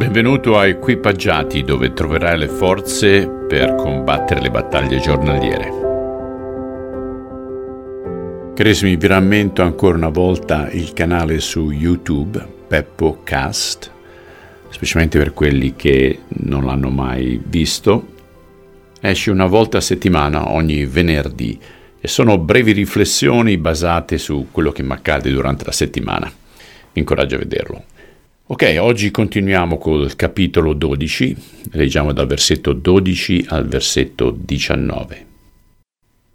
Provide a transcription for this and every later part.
Benvenuto a Equipaggiati dove troverai le forze per combattere le battaglie giornaliere. Carissimi, vi rammento ancora una volta il canale su YouTube, Peppo Cast, specialmente per quelli che non l'hanno mai visto. Esce una volta a settimana, ogni venerdì, e sono brevi riflessioni basate su quello che mi accade durante la settimana. Vi incoraggio a vederlo. Ok, oggi continuiamo col capitolo 12, leggiamo dal versetto 12 al versetto 19.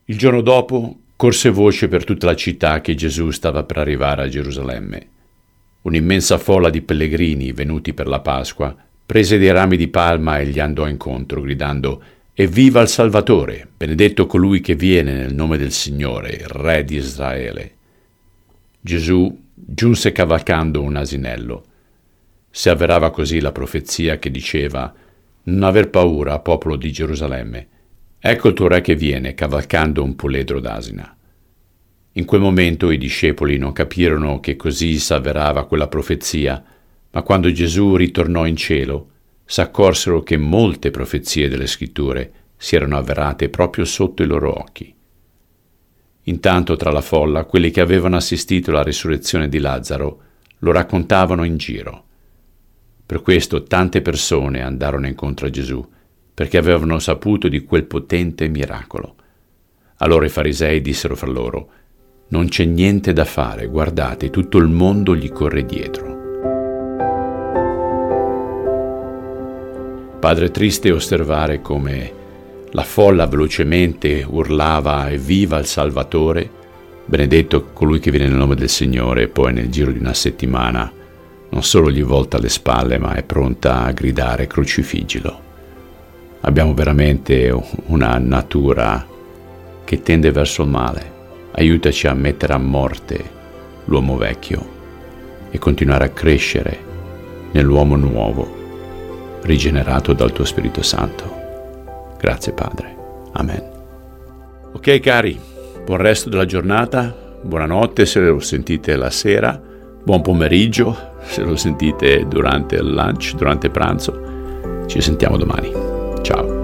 Il giorno dopo corse voce per tutta la città che Gesù stava per arrivare a Gerusalemme. Un'immensa folla di pellegrini venuti per la Pasqua prese dei rami di palma e gli andò incontro, gridando Evviva il Salvatore, benedetto colui che viene nel nome del Signore, il Re di Israele. Gesù giunse cavalcando un asinello si avverava così la profezia che diceva Non aver paura, popolo di Gerusalemme. Ecco il tuo re che viene, cavalcando un puledro d'asina. In quel momento i discepoli non capirono che così s'avverava quella profezia, ma quando Gesù ritornò in cielo, s'accorsero che molte profezie delle scritture si erano avverate proprio sotto i loro occhi. Intanto tra la folla quelli che avevano assistito alla risurrezione di Lazzaro lo raccontavano in giro. Per questo tante persone andarono incontro a Gesù, perché avevano saputo di quel potente miracolo. Allora i farisei dissero fra loro, non c'è niente da fare, guardate, tutto il mondo gli corre dietro. Padre, triste osservare come la folla velocemente urlava evviva il Salvatore, benedetto colui che viene nel nome del Signore, e poi nel giro di una settimana non solo gli volta le spalle, ma è pronta a gridare crucifiggilo. Abbiamo veramente una natura che tende verso il male. Aiutaci a mettere a morte l'uomo vecchio e continuare a crescere nell'uomo nuovo, rigenerato dal tuo Spirito Santo. Grazie Padre. Amen. Ok cari, buon resto della giornata, buonanotte se lo sentite la sera, buon pomeriggio se lo sentite durante il lunch, durante pranzo. Ci sentiamo domani. Ciao.